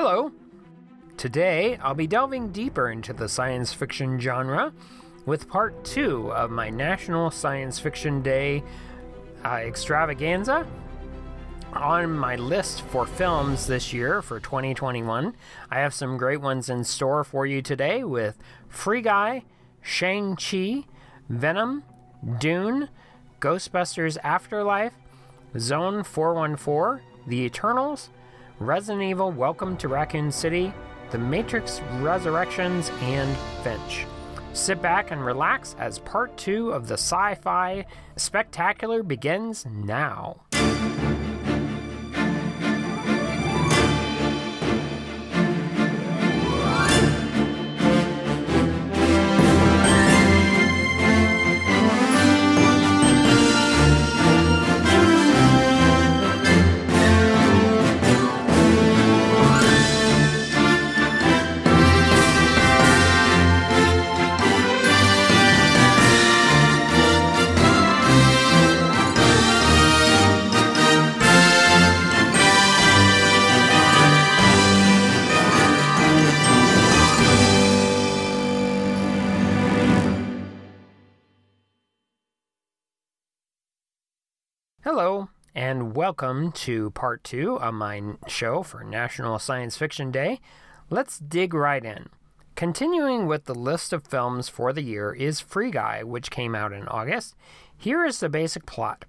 Hello! Today, I'll be delving deeper into the science fiction genre with part two of my National Science Fiction Day uh, extravaganza. On my list for films this year for 2021, I have some great ones in store for you today with Free Guy, Shang-Chi, Venom, Dune, Ghostbusters Afterlife, Zone 414, The Eternals, Resident Evil Welcome to Raccoon City, The Matrix Resurrections, and Finch. Sit back and relax as part two of the sci fi spectacular begins now. Hello, and welcome to part two of my show for National Science Fiction Day. Let's dig right in. Continuing with the list of films for the year is Free Guy, which came out in August. Here is the basic plot.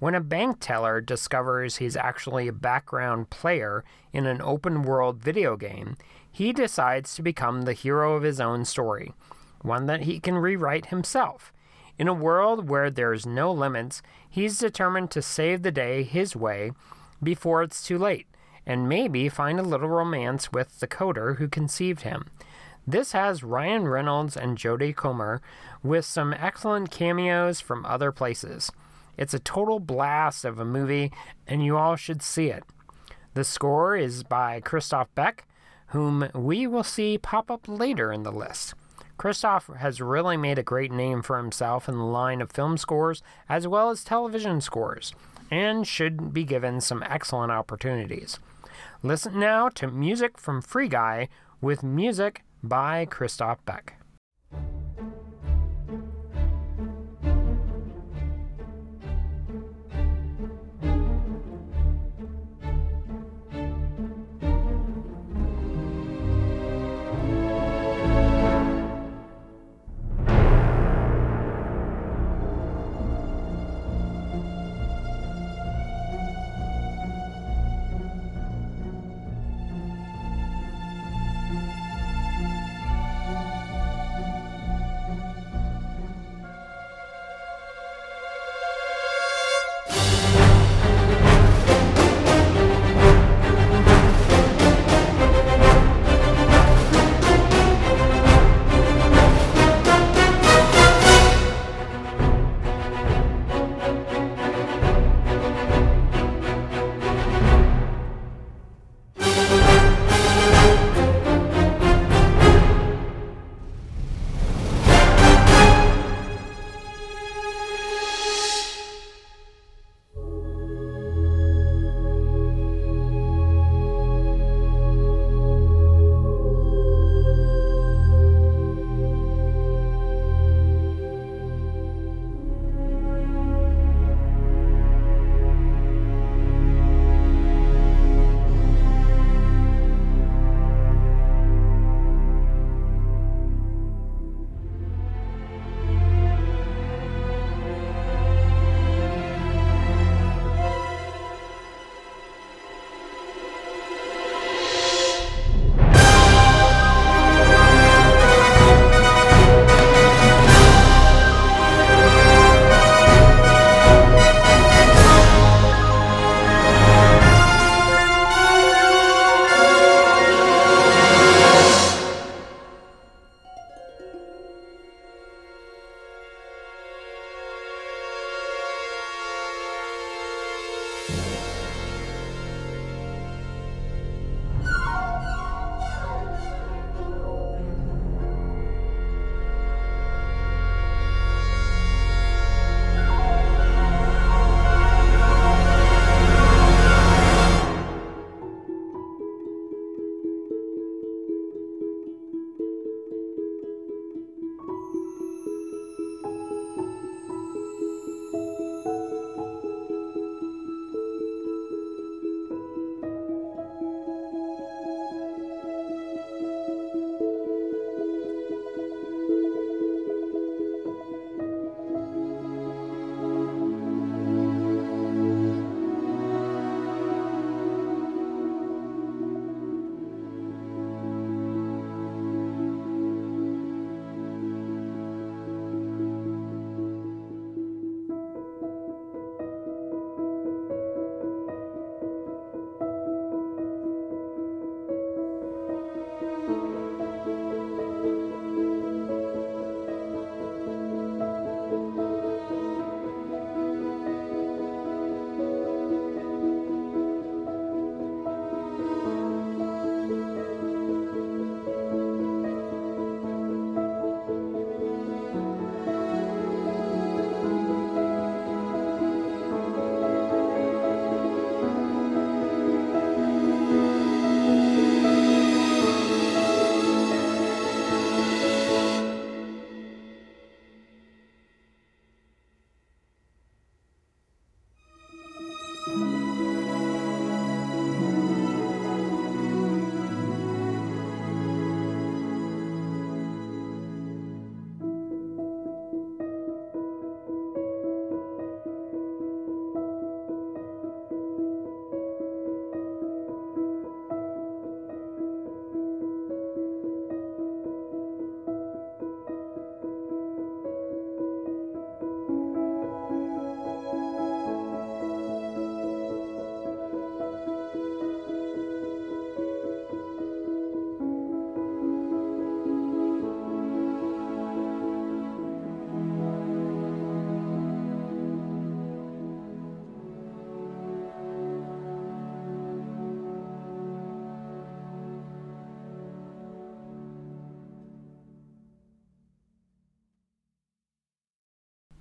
When a bank teller discovers he's actually a background player in an open world video game, he decides to become the hero of his own story, one that he can rewrite himself. In a world where there's no limits, he's determined to save the day his way before it's too late, and maybe find a little romance with the coder who conceived him. This has Ryan Reynolds and Jodie Comer with some excellent cameos from other places. It's a total blast of a movie, and you all should see it. The score is by Christophe Beck, whom we will see pop up later in the list. Christophe has really made a great name for himself in the line of film scores as well as television scores, and should be given some excellent opportunities. Listen now to music from Free Guy with music by Christophe Beck.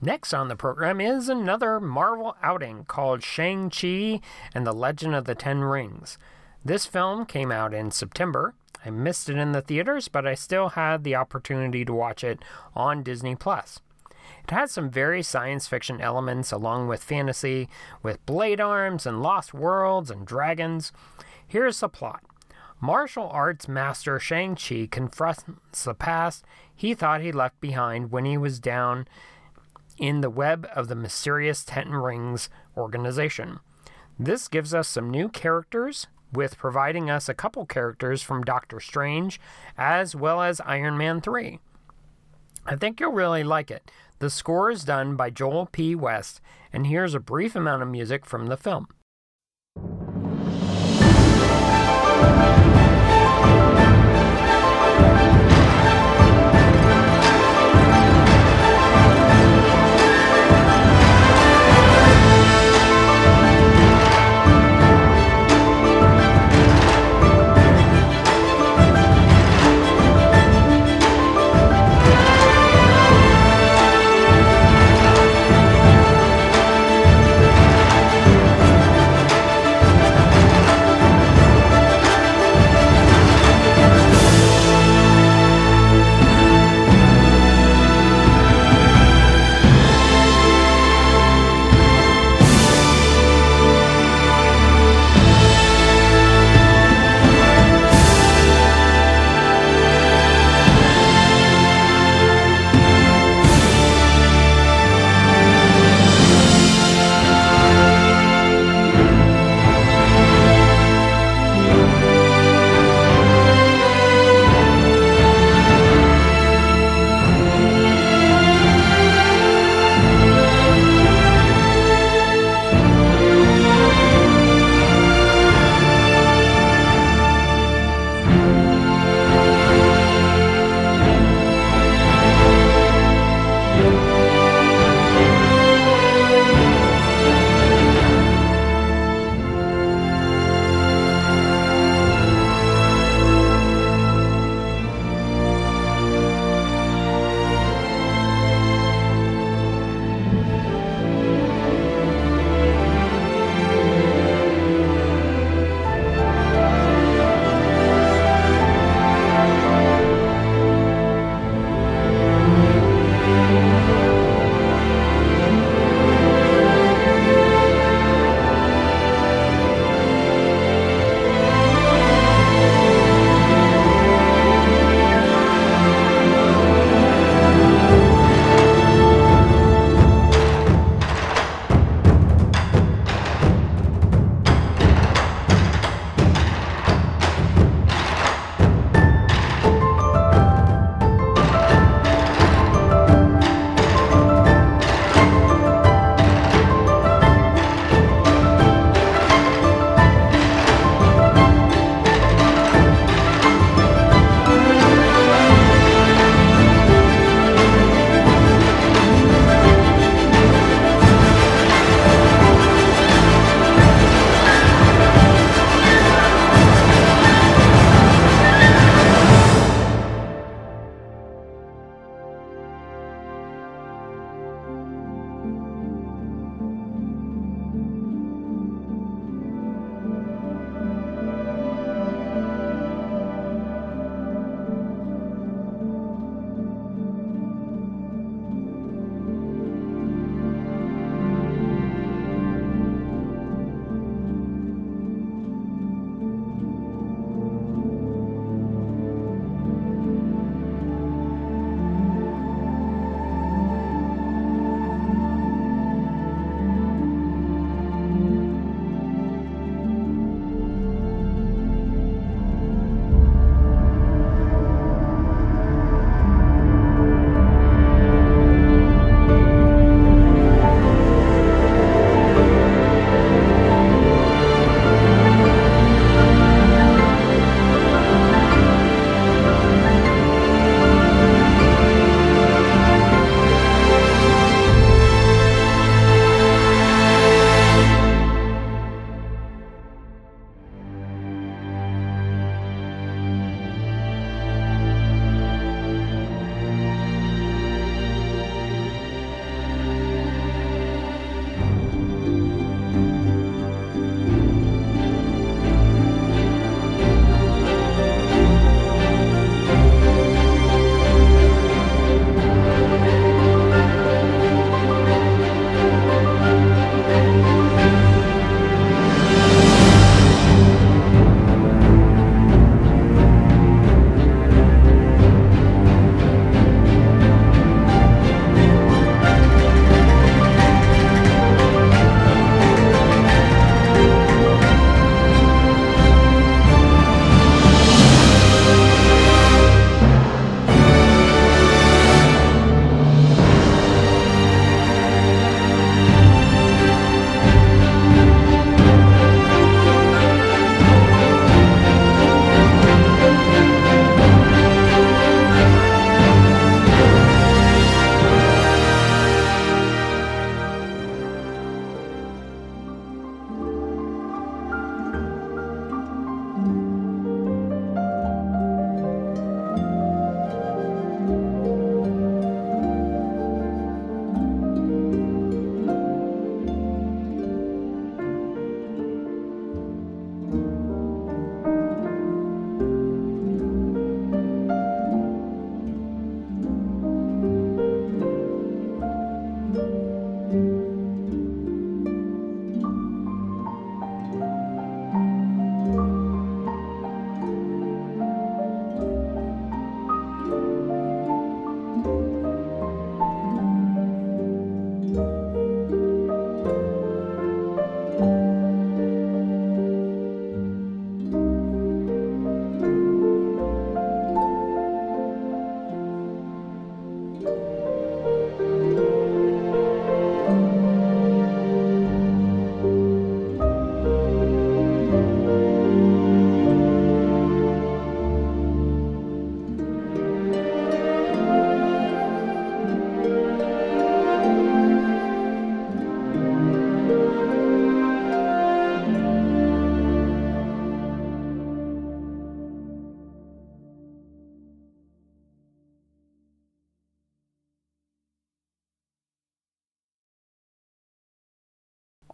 Next on the program is another Marvel outing called Shang-Chi and the Legend of the Ten Rings. This film came out in September. I missed it in the theaters, but I still had the opportunity to watch it on Disney Plus. It has some very science fiction elements along with fantasy, with blade arms and lost worlds and dragons. Here's the plot. Martial arts master Shang-Chi confronts the past he thought he left behind when he was down in the web of the mysterious Ten Rings organization. This gives us some new characters, with providing us a couple characters from Doctor Strange as well as Iron Man 3. I think you'll really like it. The score is done by Joel P. West, and here's a brief amount of music from the film.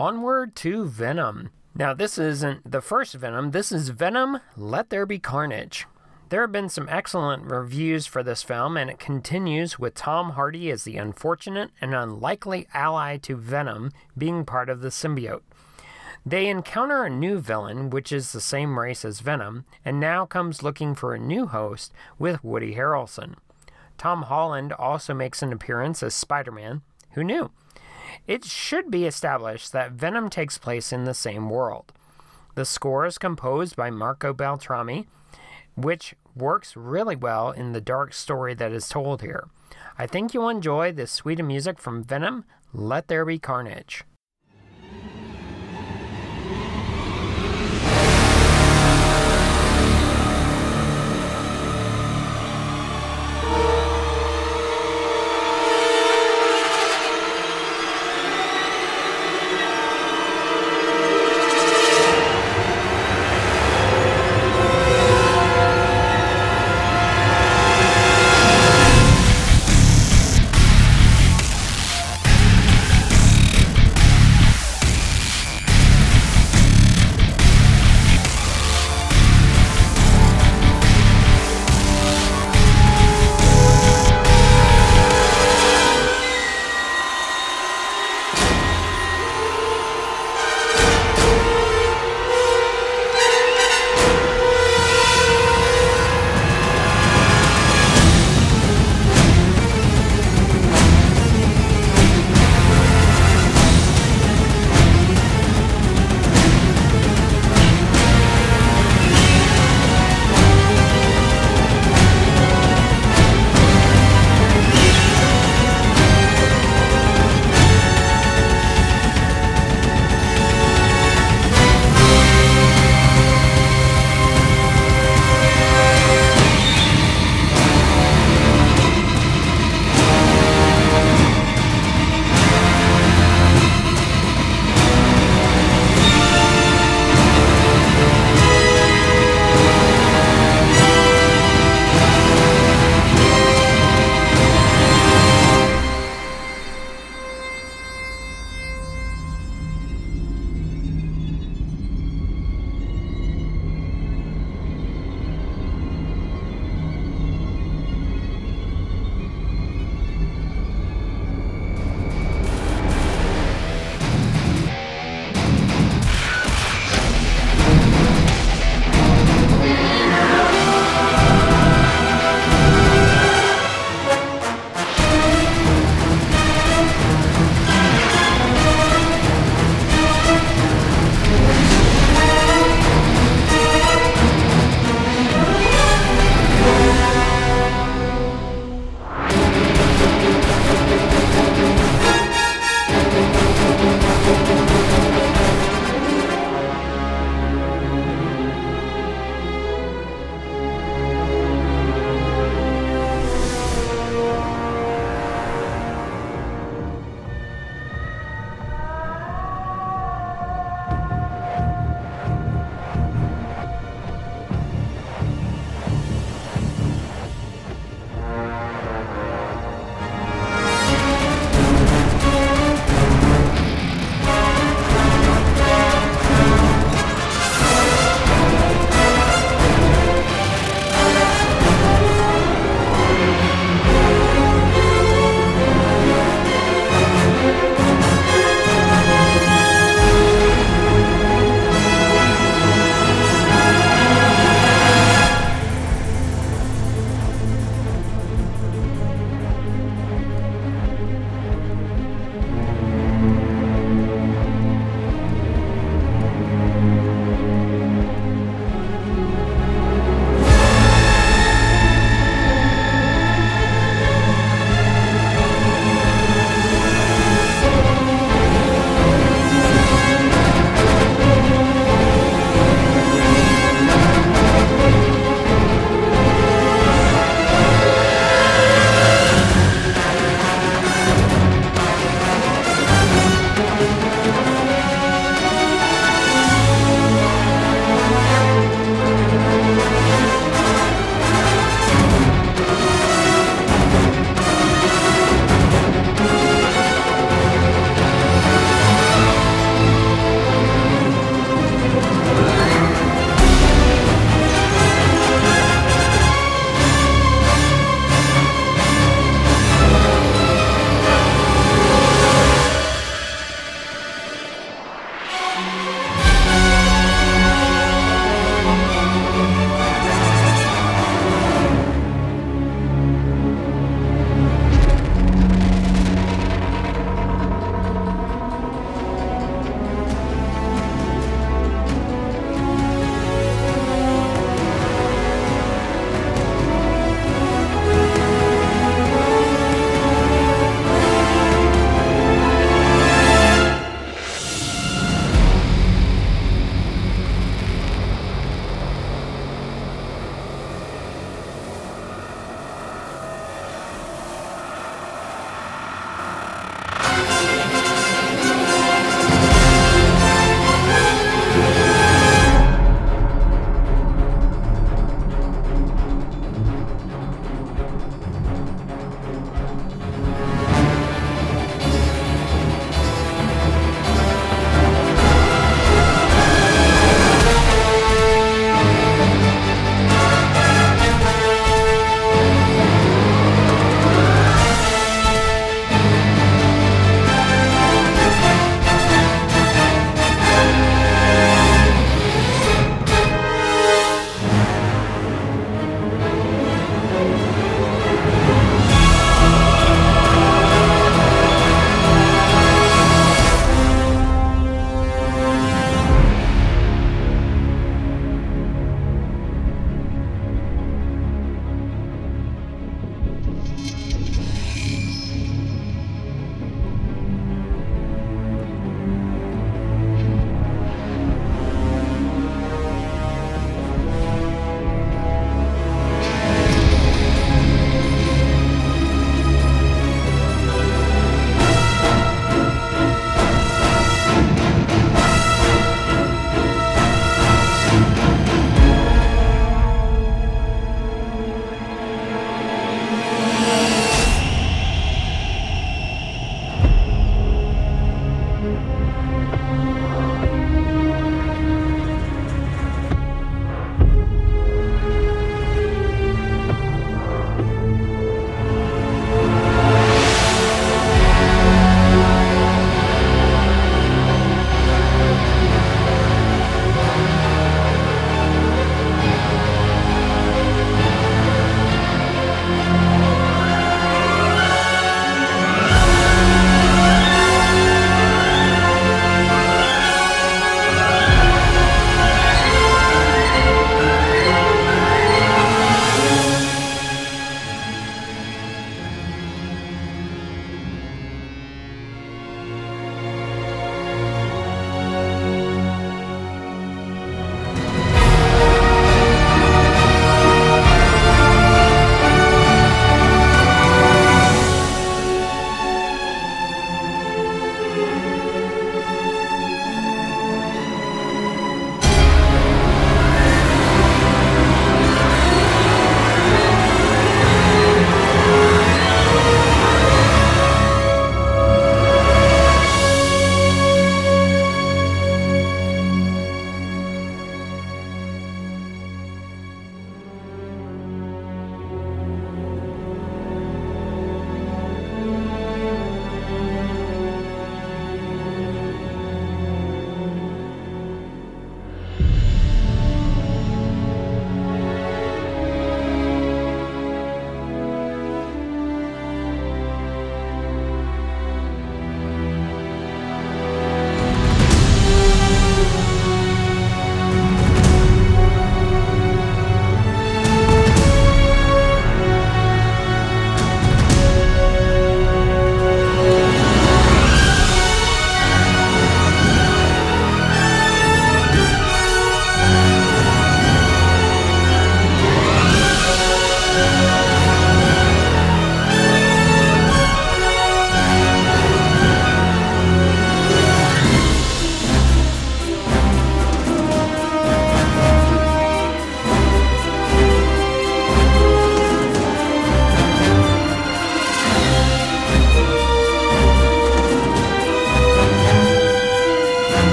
Onward to Venom. Now, this isn't the first Venom, this is Venom Let There Be Carnage. There have been some excellent reviews for this film, and it continues with Tom Hardy as the unfortunate and unlikely ally to Venom being part of the symbiote. They encounter a new villain, which is the same race as Venom, and now comes looking for a new host with Woody Harrelson. Tom Holland also makes an appearance as Spider Man. Who knew? It should be established that Venom takes place in the same world. The score is composed by Marco Beltrami, which works really well in the dark story that is told here. I think you'll enjoy this suite of music from Venom, Let There Be Carnage.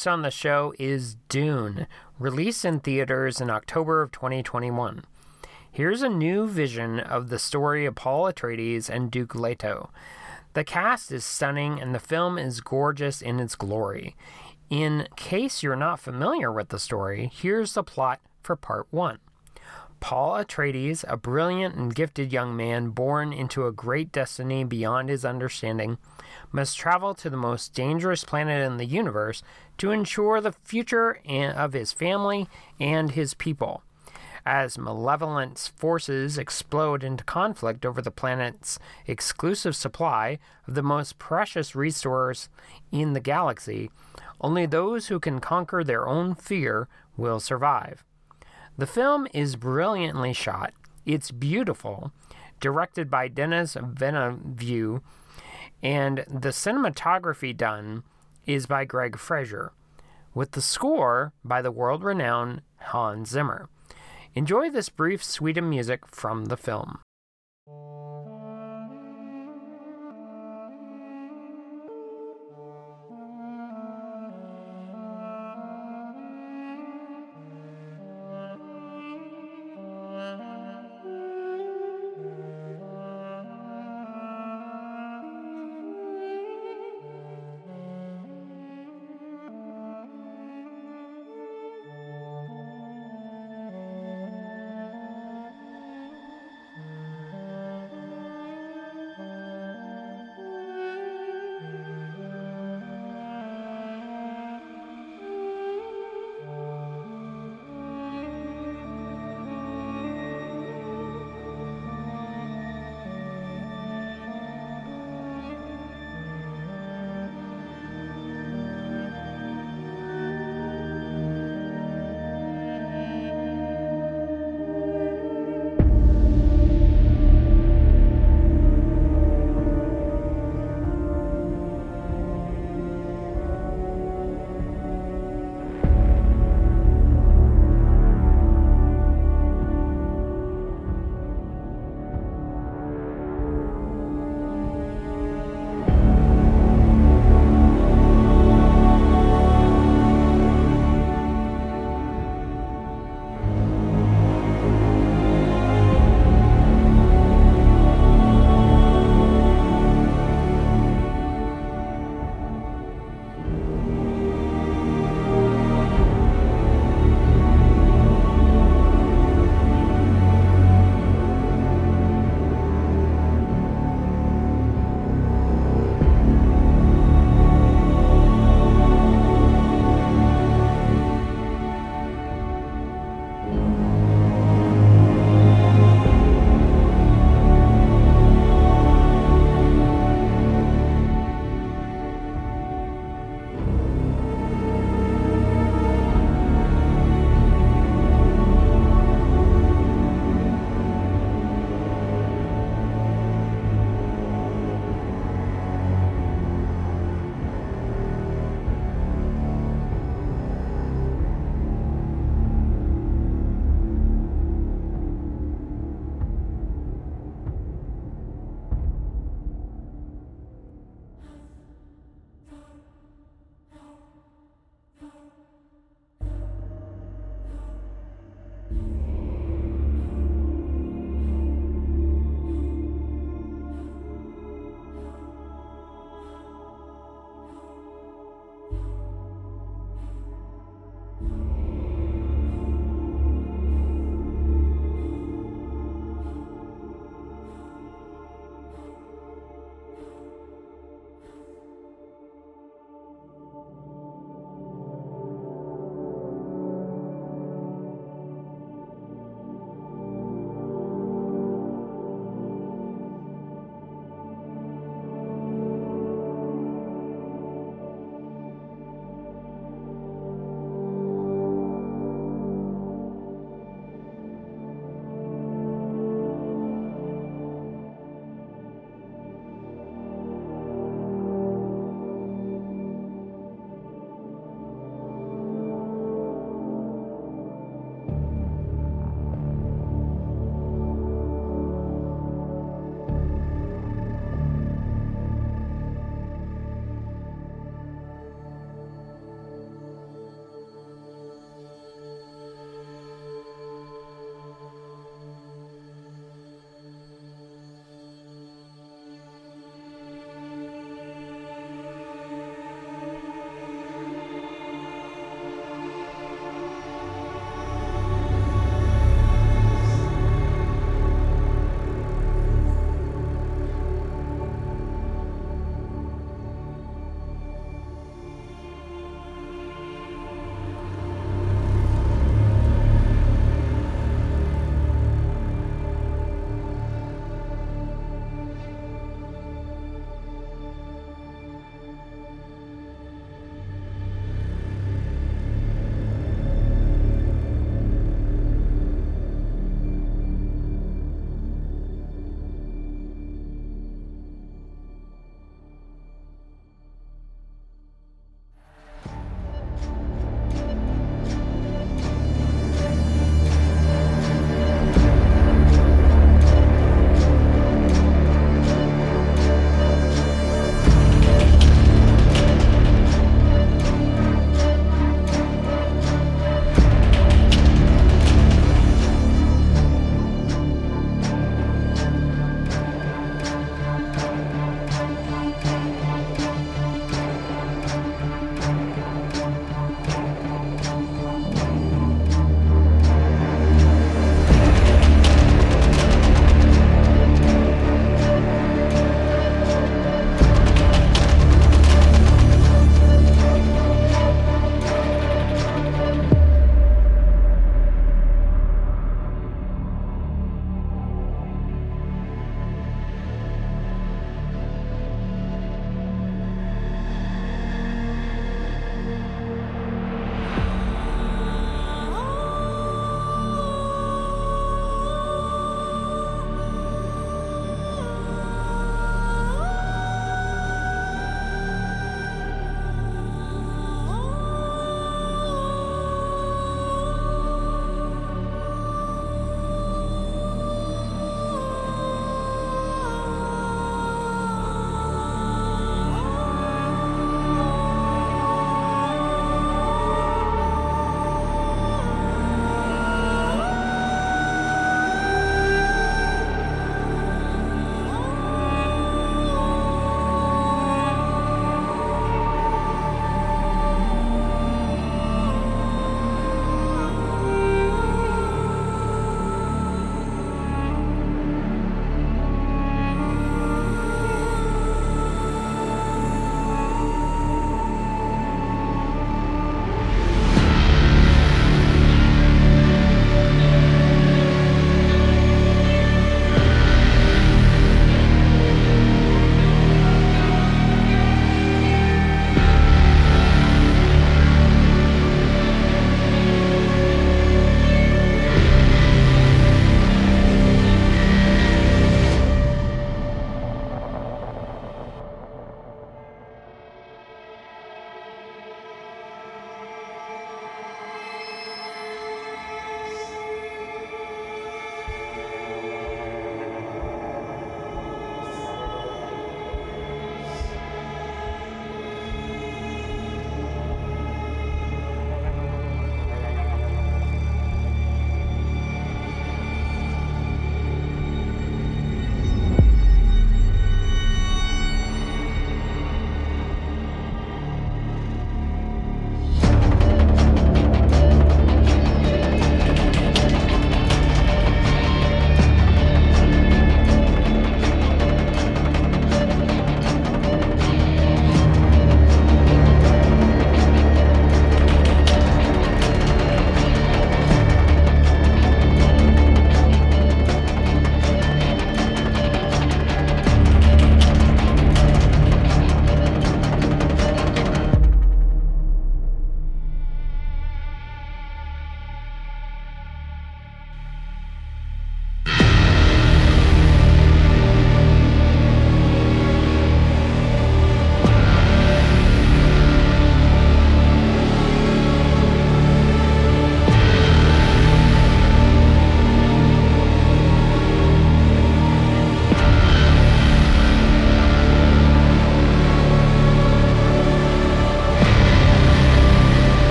Next on the show is Dune, released in theaters in October of 2021. Here's a new vision of the story of Paul Atreides and Duke Leto. The cast is stunning and the film is gorgeous in its glory. In case you're not familiar with the story, here's the plot for part one. Paul Atreides, a brilliant and gifted young man born into a great destiny beyond his understanding, must travel to the most dangerous planet in the universe to ensure the future of his family and his people. As malevolent forces explode into conflict over the planet's exclusive supply of the most precious resource in the galaxy, only those who can conquer their own fear will survive. The film is brilliantly shot. It's beautiful, directed by Denis Villeneuve, and the cinematography done is by Greig Fraser, with the score by the world renowned Hans Zimmer. Enjoy this brief suite of music from the film.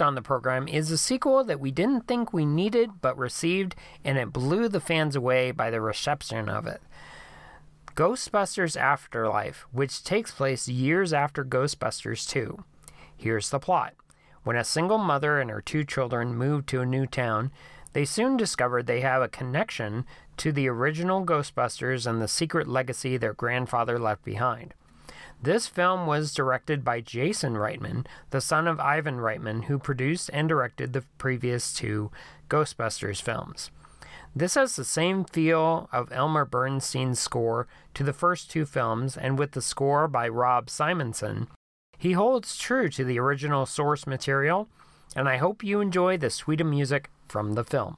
On the program is a sequel that we didn't think we needed but received, and it blew the fans away by the reception of it. Ghostbusters Afterlife, which takes place years after Ghostbusters 2. Here's the plot. When a single mother and her two children move to a new town, they soon discover they have a connection to the original Ghostbusters and the secret legacy their grandfather left behind. This film was directed by Jason Reitman, the son of Ivan Reitman, who produced and directed the previous two Ghostbusters films. This has the same feel of Elmer Bernstein's score to the first two films, and with the score by Rob Simonsen, he holds true to the original source material, and I hope you enjoy the suite of music from the film.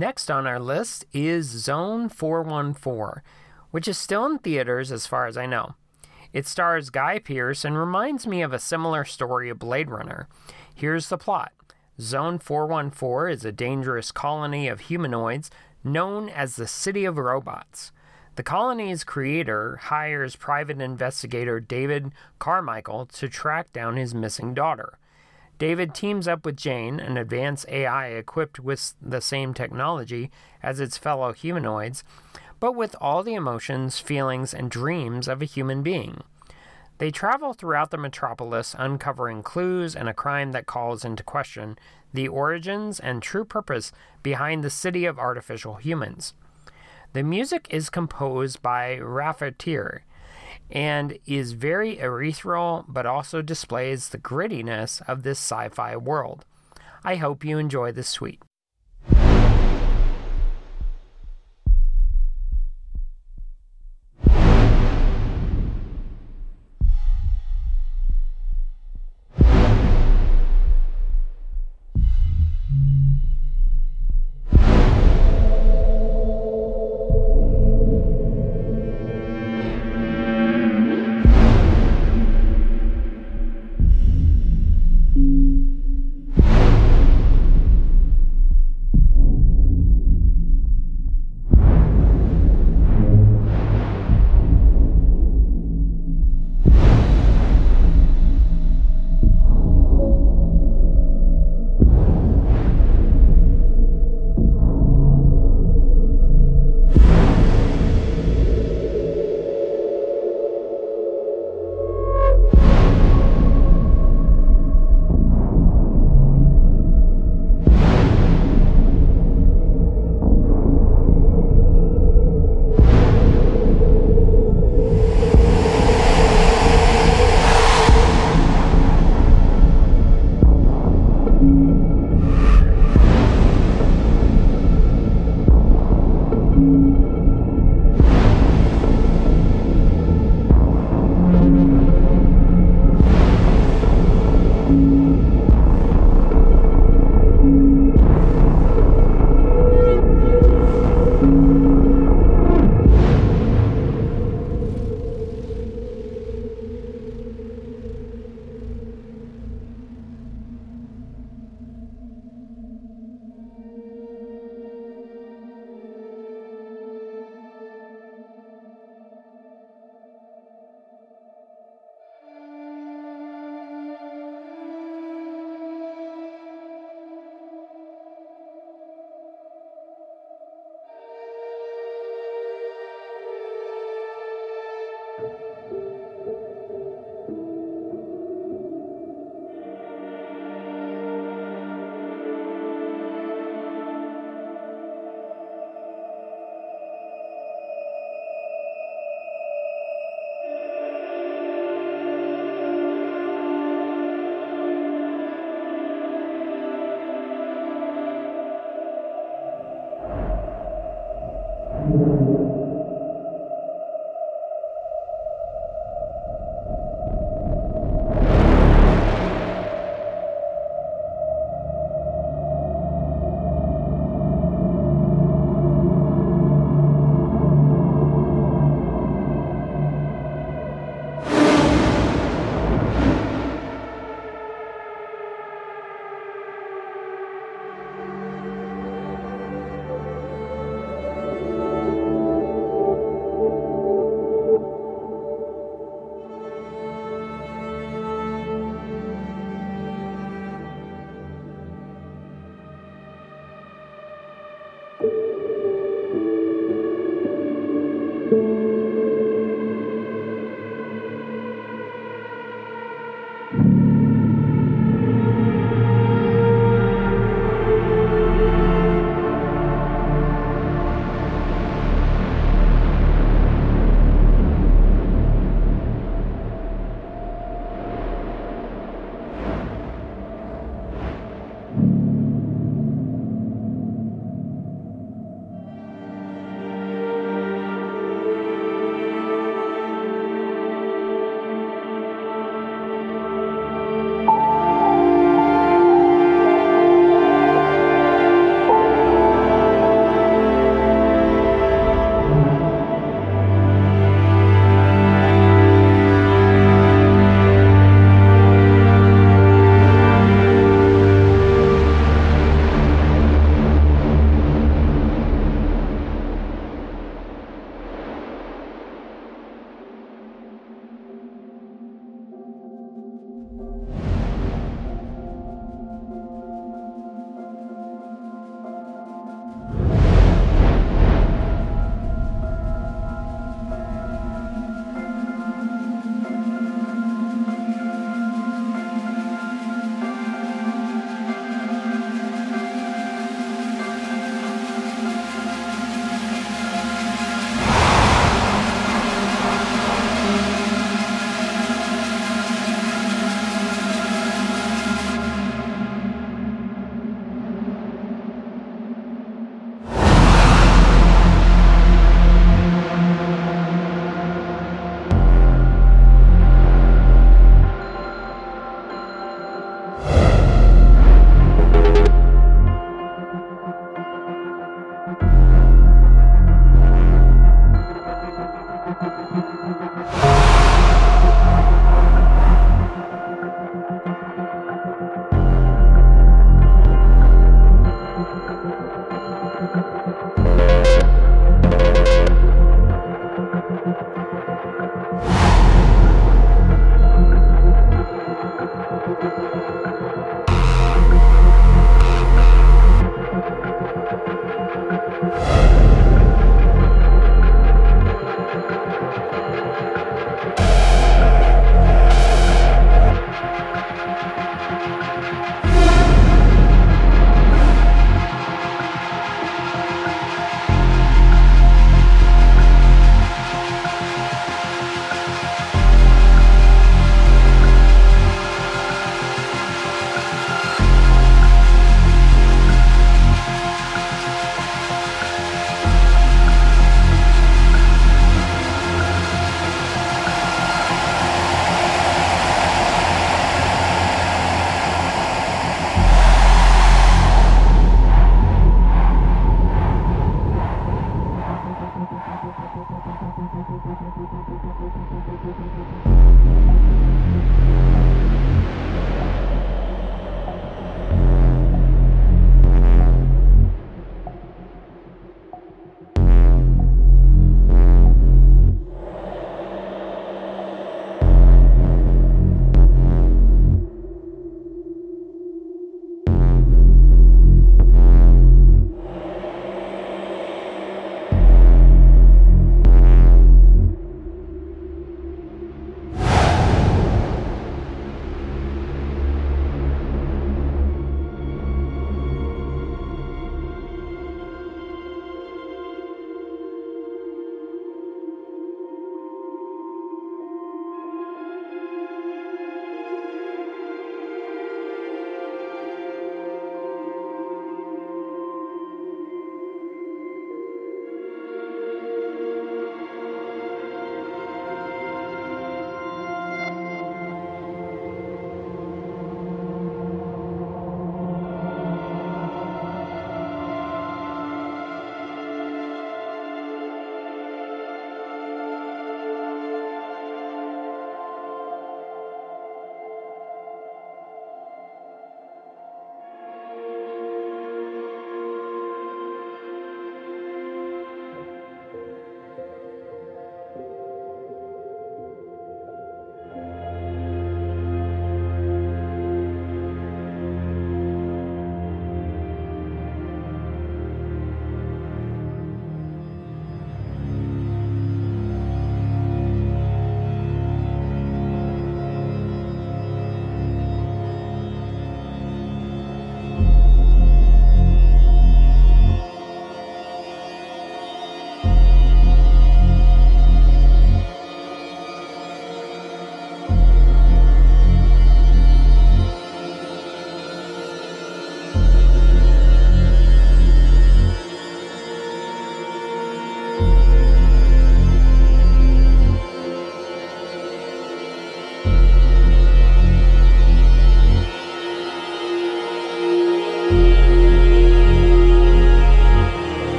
Next on our list is Zone 414, which is still in theaters as far as I know. It stars Guy Pearce and reminds me of a similar story of Blade Runner. Here's the plot Zone 414 is a dangerous colony of humanoids known as the City of Robots. The colony's creator hires private investigator David Carmichael to track down his missing daughter. David teams up with Jane, an advanced AI equipped with the same technology as its fellow humanoids, but with all the emotions, feelings, and dreams of a human being. They travel throughout the metropolis, uncovering clues and a crime that calls into question the origins and true purpose behind the city of artificial humans. The music is composed by Raffertie, and is very ethereal but also displays the grittiness of this sci fi world. I hope you enjoy this suite.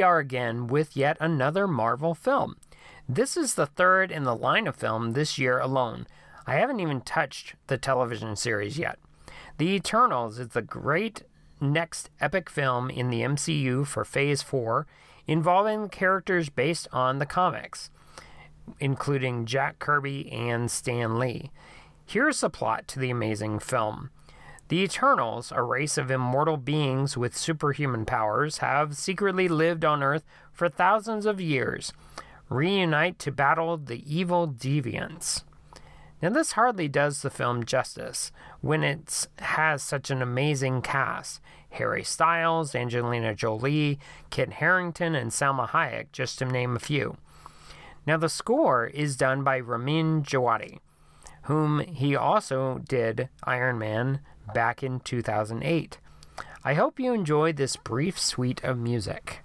We are again with yet another Marvel film. This is the third in the line of film this year alone. I haven't even touched the television series yet. The Eternals is the great next epic film in the MCU for Phase 4, involving characters based on the comics, including Jack Kirby and Stan Lee. Here's the plot to the amazing film. The Eternals, a race of immortal beings with superhuman powers, have secretly lived on Earth for thousands of years, reunite to battle the evil deviants. Now, this hardly does the film justice when it has such an amazing cast Harry Styles, Angelina Jolie, Kit Harington, and Salma Hayek, just to name a few. Now, the score is done by Ramin Djawadi, whom he also did Iron Man back in 2008. I hope you enjoyed this brief suite of music.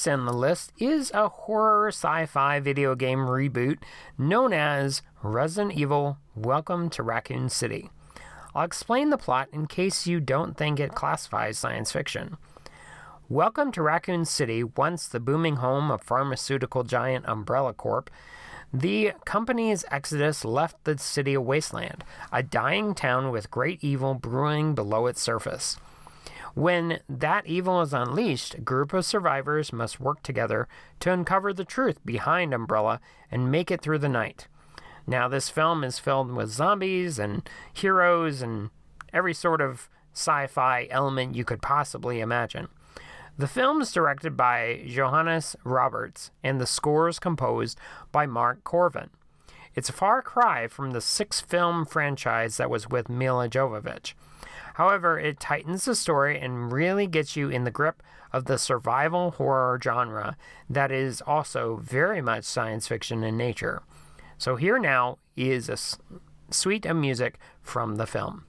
Next on the list is a horror sci fi video game reboot known as Resident Evil Welcome to Raccoon City. I'll explain the plot in case you don't think it classifies science fiction. Welcome to Raccoon City, once the booming home of pharmaceutical giant Umbrella Corp. The company's exodus left the city a wasteland, a dying town with great evil brewing below its surface. When that evil is unleashed, a group of survivors must work together to uncover the truth behind Umbrella and make it through the night. Now, this film is filled with zombies and heroes and every sort of sci fi element you could possibly imagine. The film is directed by Johannes Roberts and the score is composed by Mark Korven. It's a far cry from the six film franchise that was with Mila Jovovich. However, it tightens the story and really gets you in the grip of the survival horror genre that is also very much science fiction in nature. So, here now is a suite of music from the film.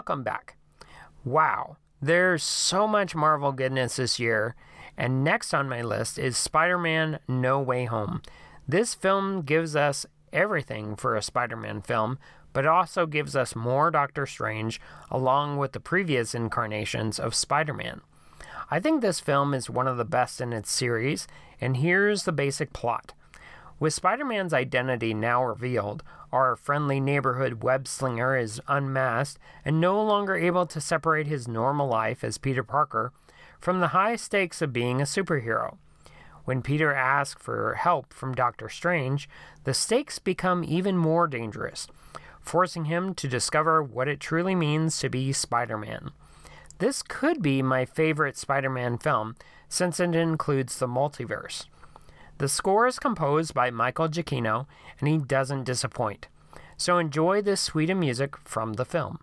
Welcome back. Wow, there's so much Marvel goodness this year, and next on my list is Spider Man No Way Home. This film gives us everything for a Spider Man film, but also gives us more Doctor Strange along with the previous incarnations of Spider Man. I think this film is one of the best in its series, and here's the basic plot. With Spider Man's identity now revealed, our friendly neighborhood web slinger is unmasked and no longer able to separate his normal life as Peter Parker from the high stakes of being a superhero. When Peter asks for help from Doctor Strange, the stakes become even more dangerous, forcing him to discover what it truly means to be Spider Man. This could be my favorite Spider Man film since it includes the multiverse. The score is composed by Michael Giacchino, and he doesn't disappoint. So enjoy this suite of music from the film.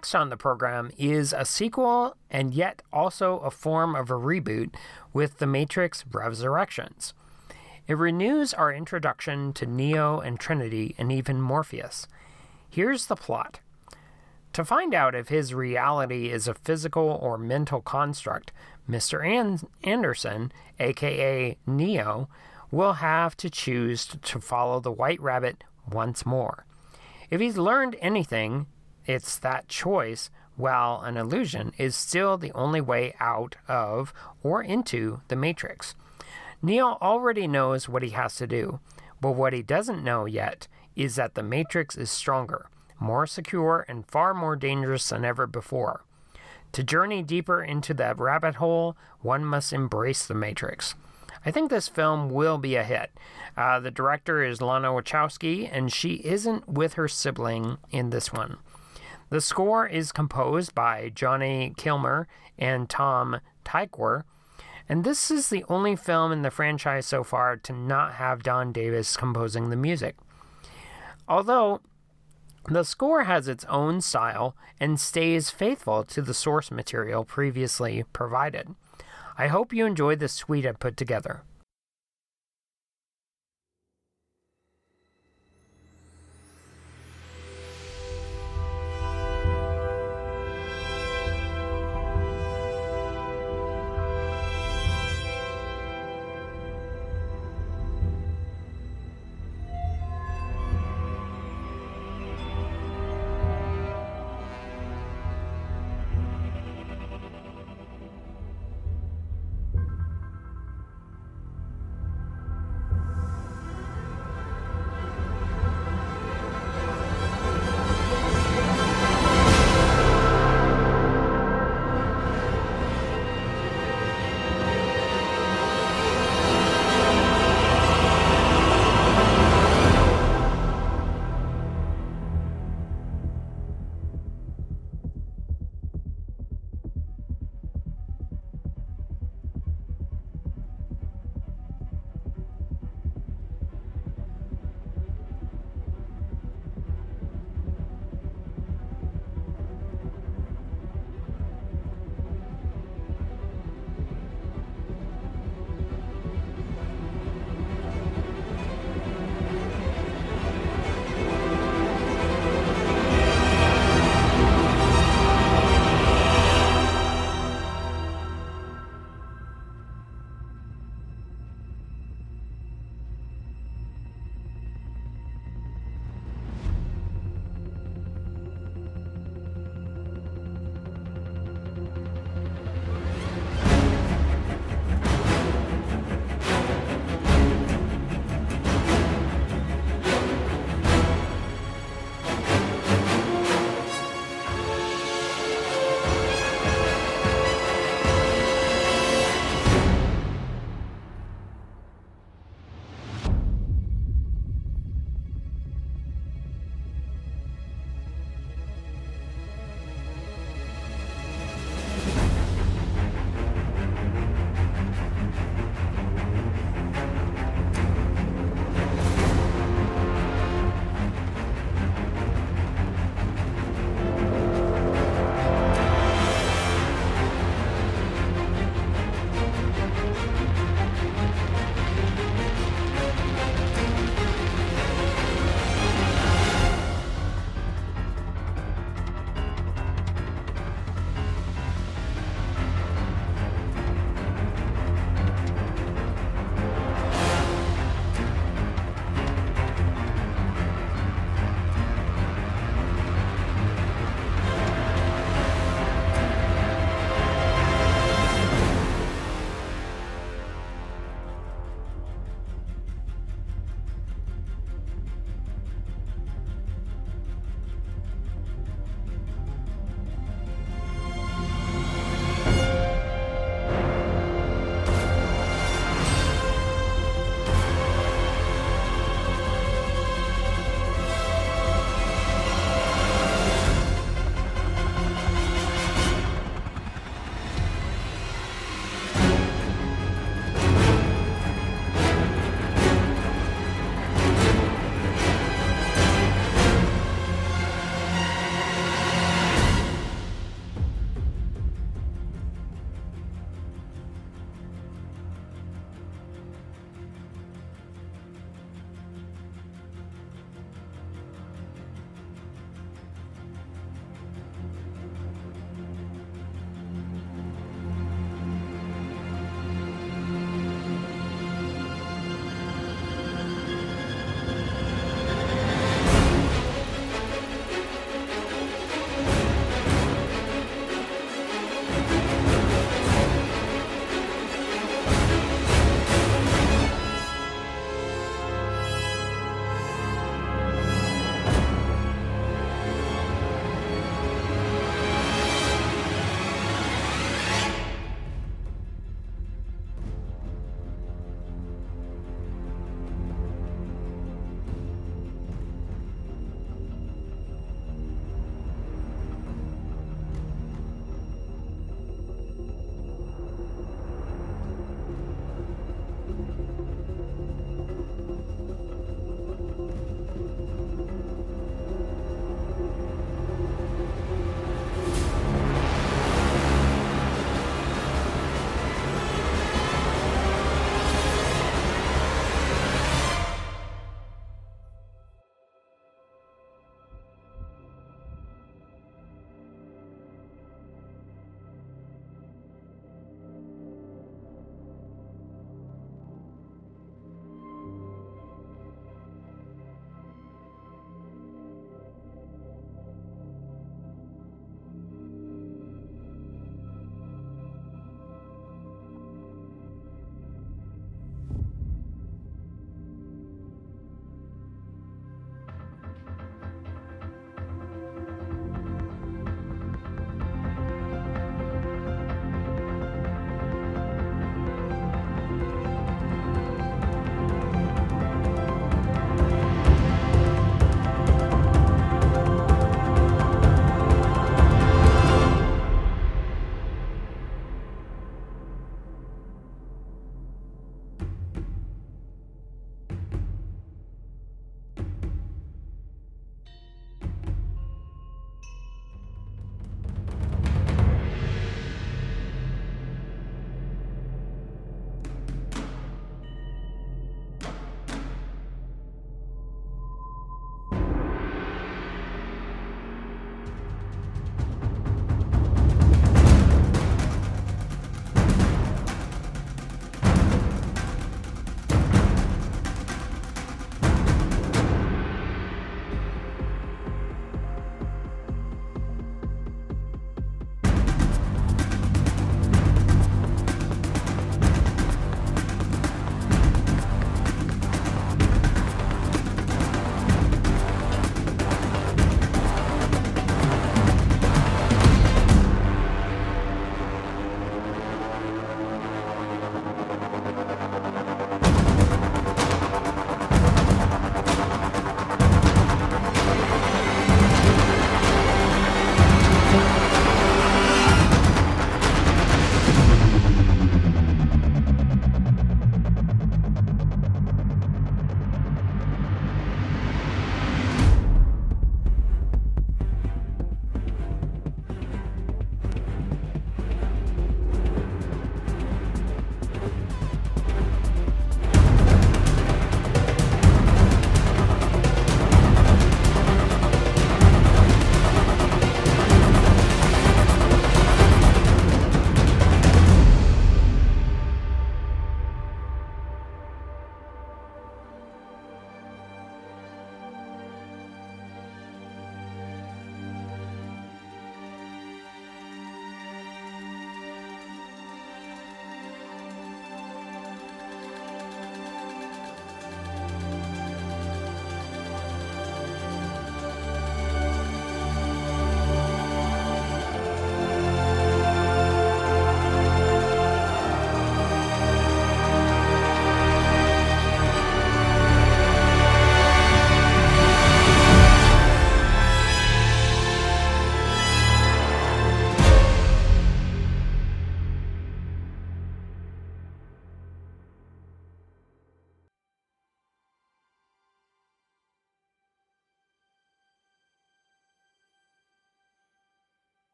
Next on the program is a sequel and yet also a form of a reboot with The Matrix Resurrections. It renews our introduction to Neo and Trinity and even Morpheus. Here's the plot. To find out if his reality is a physical or mental construct, Mr. An- Anderson, aka Neo, will have to choose to follow the White Rabbit once more. If he's learned anything, it's that choice, while an illusion, is still the only way out of or into the Matrix. Neo already knows what he has to do, but what he doesn't know yet is that the Matrix is stronger, more secure, and far more dangerous than ever before. To journey deeper into that rabbit hole, one must embrace the Matrix. I think this film will be a hit. Uh, the director is Lana Wachowski, and she isn't with her sibling in this one. The score is composed by Johnny Kilmer and Tom Tykwer, and this is the only film in the franchise so far to not have Don Davis composing the music. Although the score has its own style and stays faithful to the source material previously provided. I hope you enjoyed the suite I put together.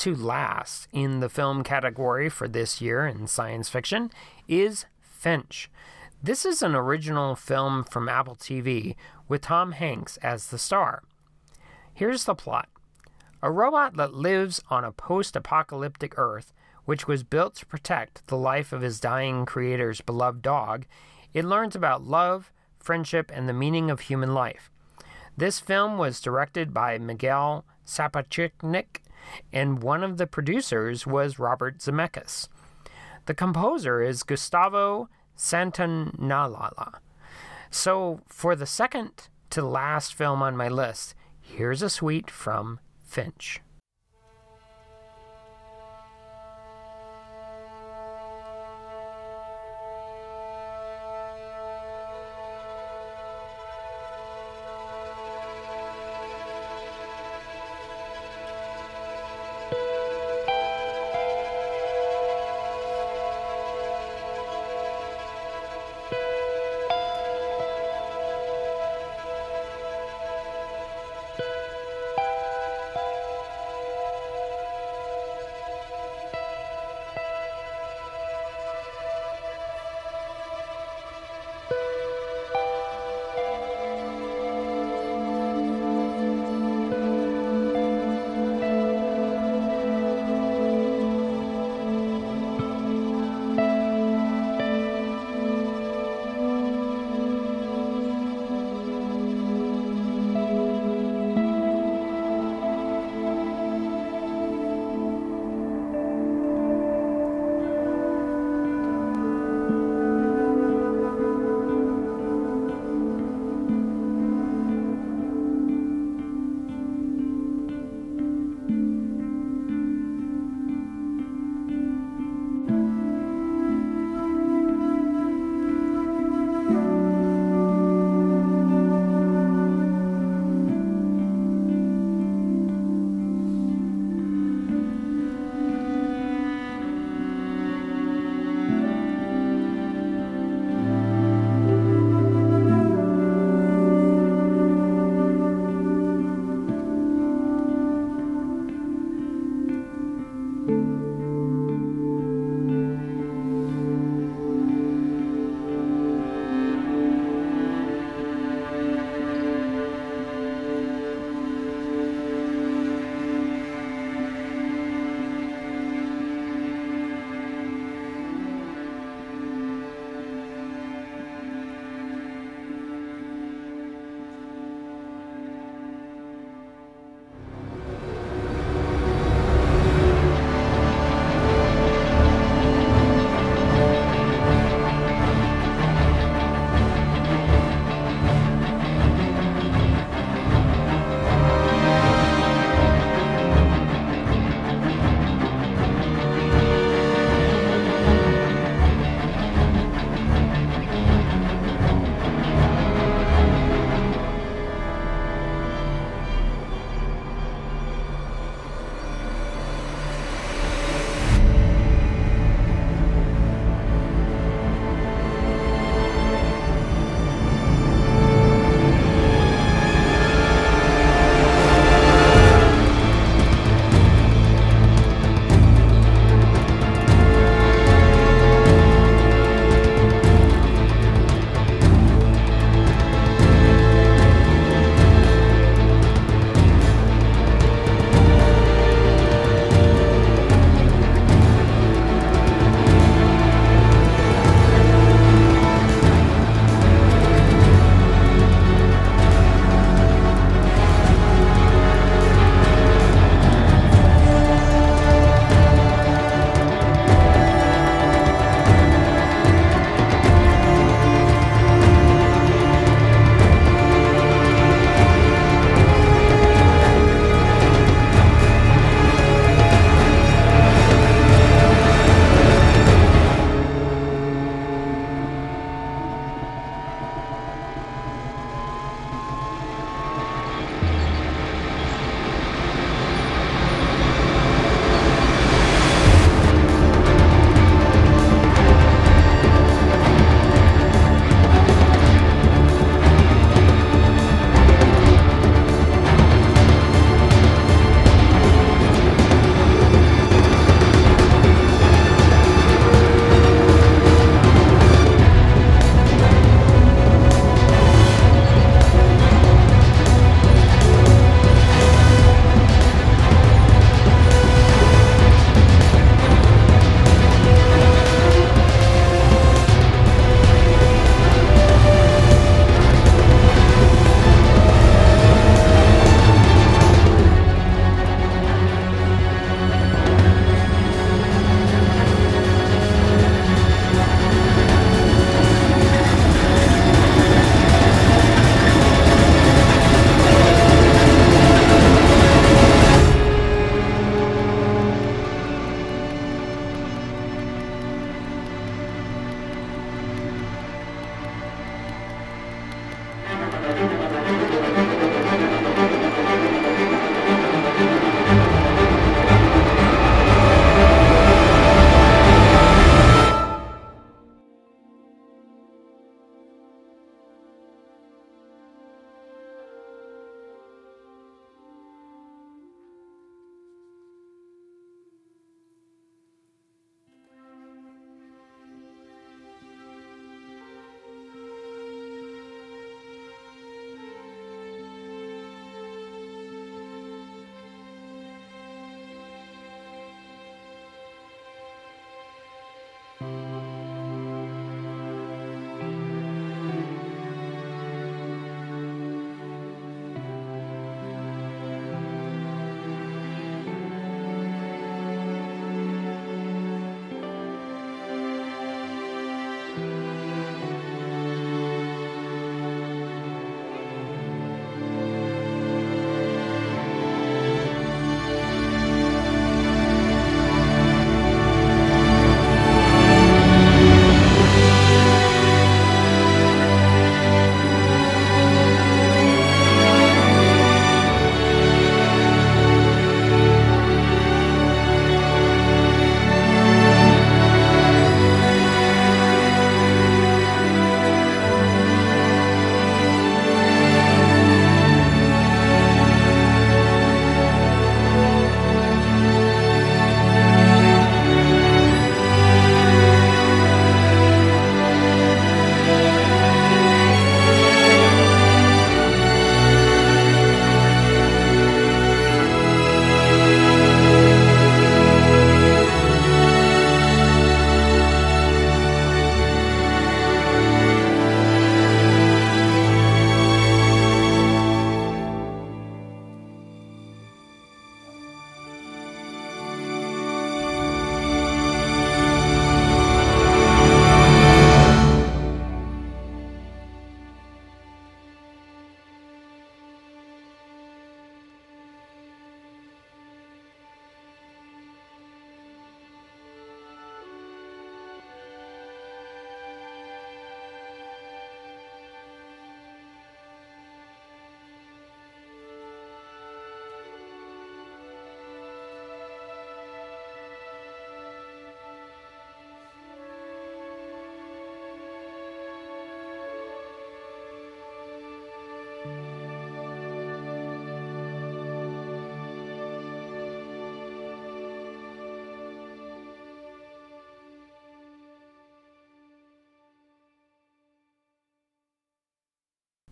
To last in the film category for this year in science fiction is Finch. This is an original film from Apple TV with Tom Hanks as the star. Here's the plot a robot that lives on a post apocalyptic Earth, which was built to protect the life of his dying creator's beloved dog, it learns about love, friendship, and the meaning of human life. This film was directed by Miguel Sapochnik, and one of the producers was Robert Zemeckis. The composer is Gustavo Santaolalla. So, for the second to last film on my list, here's a suite from Finch.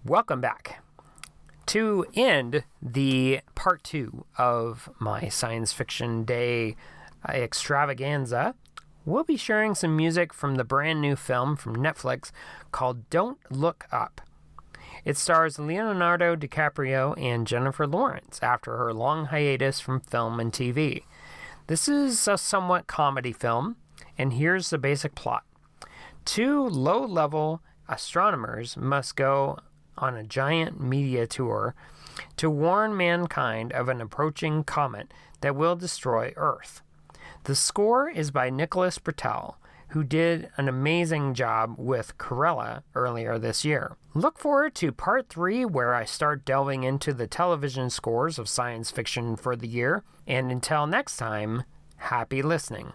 Welcome back. To end the part two of my science fiction day extravaganza, we'll be sharing some music from the brand new film from Netflix called Don't Look Up. It stars Leonardo DiCaprio and Jennifer Lawrence after her long hiatus from film and TV. This is a somewhat comedy film, and here's the basic plot. Two low level astronomers must go on a giant media tour to warn mankind of an approaching comet that will destroy Earth. The score is by Nicholas Britell, who did an amazing job with Cruella earlier this year. Look forward to part three, where I start delving into the television scores of science fiction for the year. And until next time, happy listening.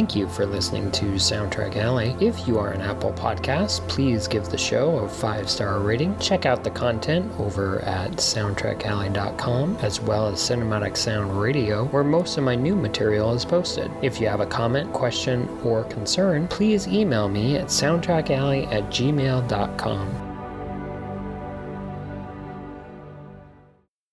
Thank you for listening to Soundtrack Alley. If you are an Apple Podcast, please give the show a five star rating. Check out the content over at soundtrackalley.com as well as Cinematic Sound Radio, where most of my new material is posted. If you have a comment, question, or concern, please email me at soundtrackalley at gmail.com.